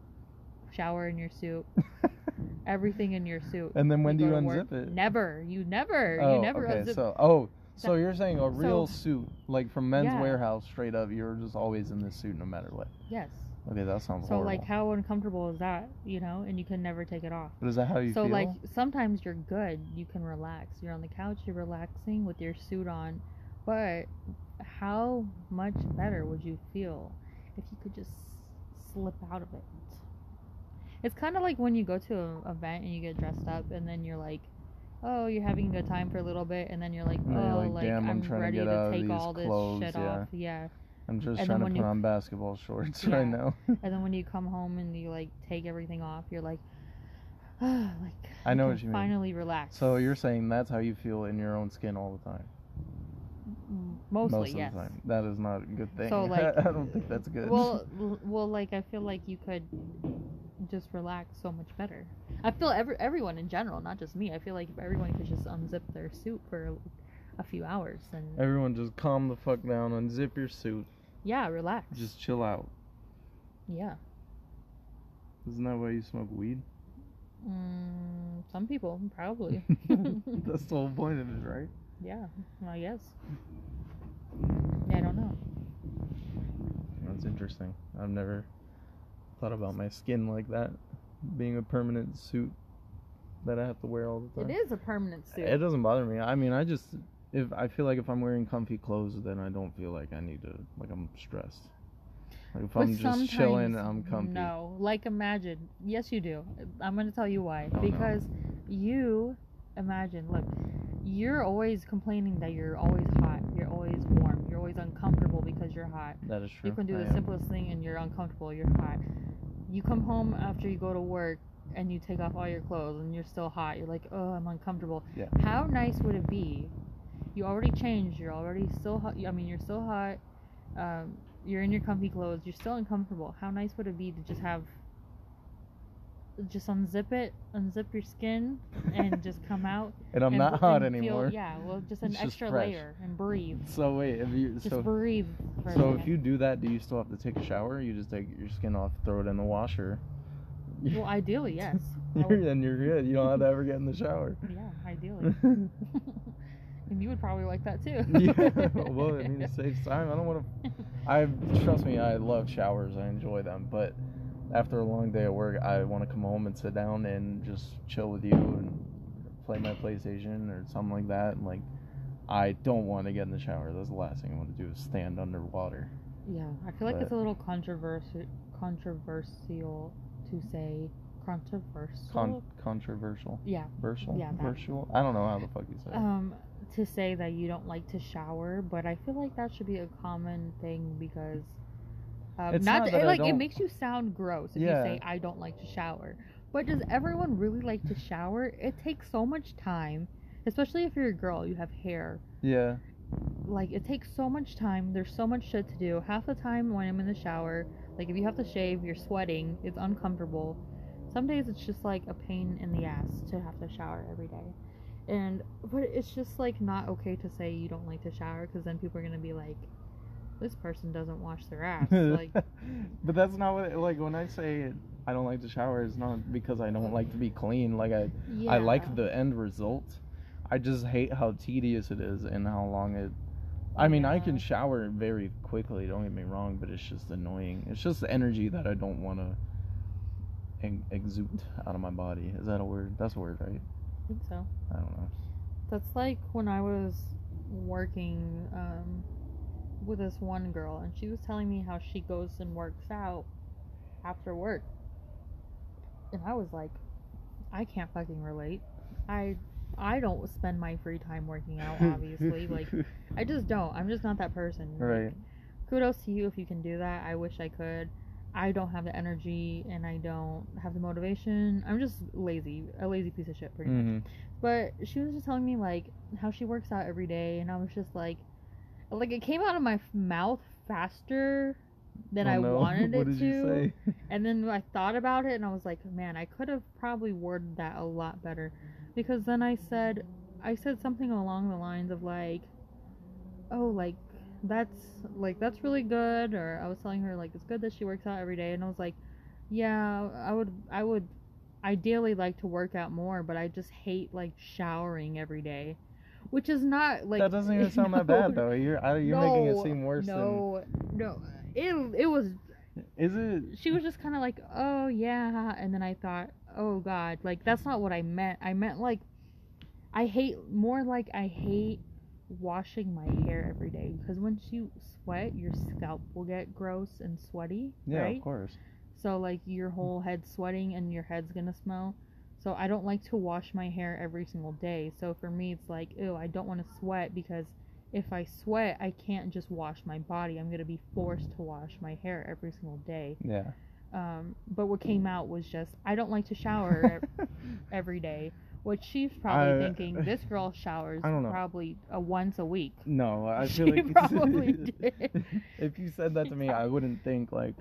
shower in your suit, everything in your suit. and then when do you to work. unzip it? Never. You never. oh, you never okay. unzip. So oh, so you're saying a real so- suit, like from Men's Yeah. Wearhouse, straight up, you're just always in this suit no matter what. yes. Okay, that sounds So horrible. like how uncomfortable is that, you know? And you can never take it off. but is that how you so feel? like sometimes you're good you can relax you're on the couch you're relaxing with your suit on but how much better would you feel if you could just slip out of it it's kind of like when you go to an event and you get dressed up and then you're like oh you're having a good time for a little bit and then you're like And then you're oh like, like, "Damn, I'm i'm, trying to ready get to, take these all this clothes," shit yeah. off yeah I'm just and trying to put you- on basketball shorts Yeah. right now. and then when you come home and you like take everything off you're like ah, like I know what you mean. finally relax so you're saying that's how you feel in your own skin all the time. Mostly, Most of yes. the time. That is not a good thing. So, like- I don't think that's good. Well, well, like I feel like you could just relax so much better. I feel every everyone in general, not just me. I feel like if everyone could just unzip their suit for a, a few hours and Everyone just calm the fuck down, unzip your suit, yeah, relax. just chill out. yeah. Isn't that why you smoke weed? Mm, some people probably. That's the whole point of it, right? yeah, I guess. Yeah, I don't know. That's interesting. I've never thought about my skin like that, being a permanent suit that I have to wear all the time. It is a permanent suit. It doesn't bother me. I mean, I just if I feel like if I'm wearing comfy clothes, then I don't feel like I need to like I'm stressed. Like if But I'm just chilling, I'm comfy. No, like imagine. Yes, you do. I'm going to tell you why. Oh, no. because you imagine. Look, you're always complaining that you're always hot. You're always. You're always uncomfortable because you're hot. That is true. You can do I the am. simplest thing and you're uncomfortable. You're hot. You come home after you go to work and you take off all your clothes and you're still hot. You're like, oh, I'm uncomfortable. Yeah. How nice would it be? You already changed. You're already still hot. I mean, you're still hot. Um, you're in your comfy clothes. You're still uncomfortable. How nice would it be to just have, just unzip it, unzip your skin, and just come out. And I'm and not hot and feel- anymore. yeah, well, just an It's extra layer and breathe. So wait, if you Just so breathe. So if you do that, do you still have to take a shower? You just take your skin off, throw it in the washer. Well, ideally, yes. You're, oh. then you're good. You don't have to ever get in the shower. yeah, ideally. and you would probably like that too. yeah. Well, I mean, it saves time. I don't want to. I trust me. I love showers. I enjoy them. But after a long day at work, I want to come home and sit down and just chill with you and play my PlayStation or something like that. And like, I don't want to get in the shower. That's the last thing I want to do is stand underwater. Yeah, I feel like it's a little controversial controversial to say controversial. Con- controversial. yeah. Versal. Yeah, Versal. I don't know how the fuck you say. it. Um to say that you don't like to shower, but I feel like that should be a common thing because Um, It's not, not that- like it makes you sound gross if Yeah. you say I don't like to shower. But does everyone really like to shower? It takes so much time, especially if you're a girl, you have hair. Yeah. Like it takes so much time. There's so much shit to do. Half the time when I'm in the shower, like if you have to shave, you're sweating. It's uncomfortable. Some days it's just like a pain in the ass to have to shower every day. And but it's just like not okay to say you don't like to shower because then people are gonna be like, this person doesn't wash their ass. like but that's not what like when I say I don't like to shower. It's not because I don't like to be clean. Like I yeah. I like the end result. I just hate how tedious it is and how long it. I mean, I can shower very quickly. Don't get me wrong, but it's just annoying. It's just the energy that I don't want to exude out of my body. Is that a word? That's a word, right? I think so. I don't know. That's like when I was working um, with this one girl, and she was telling me how she goes and works out after work. And I was like, I can't fucking relate. I I don't spend my free time working out, obviously. like I just don't. I'm just not that person. Like, right. kudos to you if you can do that. I wish I could. I don't have the energy and I don't have the motivation. I'm just lazy, a lazy piece of shit, pretty much. hmm But she was just telling me like how she works out every day, and I was just like, like it came out of my f- mouth faster than I Oh, no. wanted it to. And then I thought about it, and I was like, man, I could have probably worded that a lot better, because then I said, I said something along the lines of like, oh, like that's like that's really good, or I was telling her like it's good that she works out every day, and I was like, yeah, I would, I would ideally like to work out more, but I just hate like showering every day, which is not like that doesn't even sound that bad though. You're I, you're making it seem worse No, no, it it was. Is it? she was just kind of like, "Oh yeah," and then I thought, "Oh God, like that's not what I meant. I meant like, I hate more like I hate washing my hair every day because once you sweat, your scalp will get gross and sweaty, Yeah, right? of course. So like your whole head's sweating and your head's gonna smell. So I don't like to wash my hair every single day. So for me, it's like, ew, I don't want to sweat because if I sweat, I can't just wash my body. I'm gonna be forced to wash my hair every single day. Yeah. Um, but what came out was just I don't like to shower every day. What she's probably thinking, this girl showers I don't know. probably uh, once a week. No, I She feel like probably did. if you said that to me, I wouldn't think like,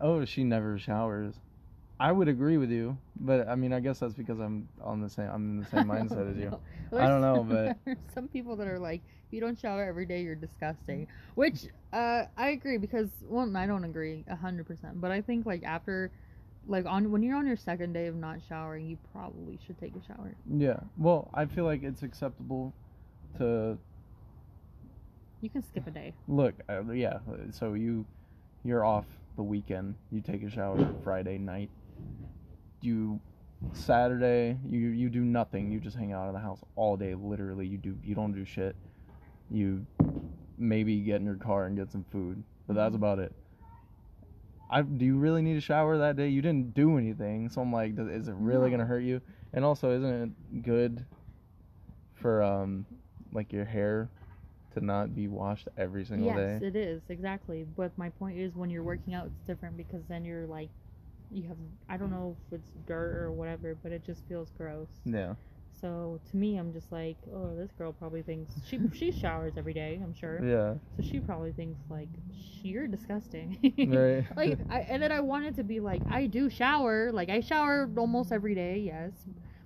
oh, she never showers. I would agree with you, but I mean, I guess that's because I'm on the same. I'm in the same mindset as you. I don't know, but- there's some people that are like, if you don't shower every day, you're disgusting. Which uh, I agree because well, I don't agree a hundred percent, but I think like after, like on when you're on your second day of not showering, you probably should take a shower. Yeah. Well, I feel like it's acceptable to You can skip a day. look. Uh, yeah. So you, you're off the weekend. You take a shower Friday night. You Saturday, you you do nothing. You just hang out in the house all day. Literally, you do you don't do shit. You maybe get in your car and get some food, but that's Mhm. about it. I do you really need a shower that day? You didn't do anything, so I'm like, is it really gonna hurt you? And also, isn't it good for um like your hair to not be washed every single yes, day? Yes, it is exactly. But my point is, when you're working out, it's different because then you're like, you have I don't know if it's dirt or whatever, but it just feels gross. Yeah. So to me, I'm just like, oh, this girl probably thinks she she showers every day. I'm sure. Yeah. So she probably thinks like, you're disgusting. Right. like, I, and then I wanted to be like, I do shower. Like I shower almost every day, yes.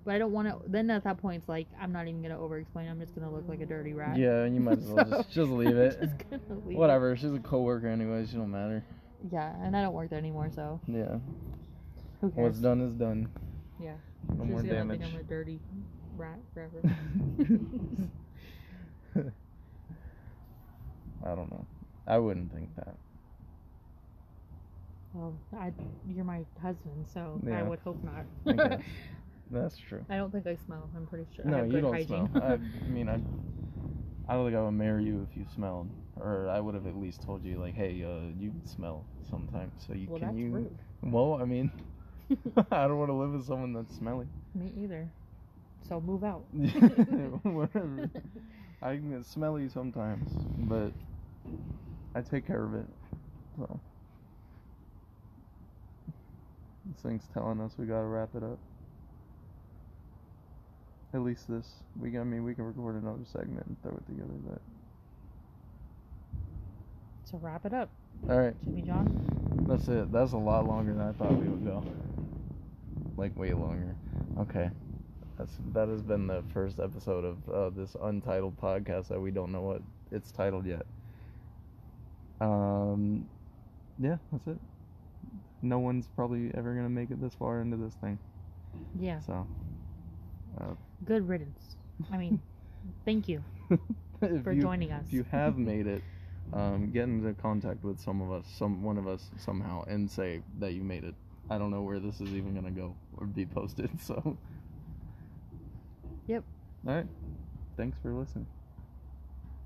But I don't want to. Then at that point, it's like I'm not even gonna over-explain. I'm just gonna look like a dirty rat. Yeah, you might as well So, just just leave it. just gonna leave it. Whatever. She's a coworker anyway. She don't matter. Yeah, and I don't work there anymore, so Yeah. who cares? What's done is done. Yeah. No She's more gonna damage. think I'm a dirty rat forever. I don't know. I wouldn't think that. well, I, you're my husband, so I Yeah. would hope not. Okay. That's true. I don't think I smell. I'm pretty sure. I No, have you good don't hygiene. smell. I, I mean, I, I don't think I would marry you if you smelled, or I would have at least told you like, hey, uh, you smell sometimes, so you well, can that's you. Rude. Well, I mean, I don't want to live with someone that's smelly. Me either. So move out. Whatever. I can get smelly sometimes, but I take care of it. So this thing's telling us we gotta wrap it up. At least this. We I mean we can record another segment and throw it together, but. So wrap it up, alright. Jimmy John. That's it. That's a lot longer than I thought we would go. Like way longer. Okay. That's that has been the first episode of uh, this untitled podcast that we don't know what it's titled yet. Um, yeah, that's it. No one's probably ever gonna make it this far into this thing. Yeah. So, uh, Good riddance. I mean, thank you for you, joining us. if you have made it, um, get into contact with some of us, some one of us somehow, and say that you made it. I don't know where this is even gonna go or be posted. So. Yep. All right. Thanks for listening.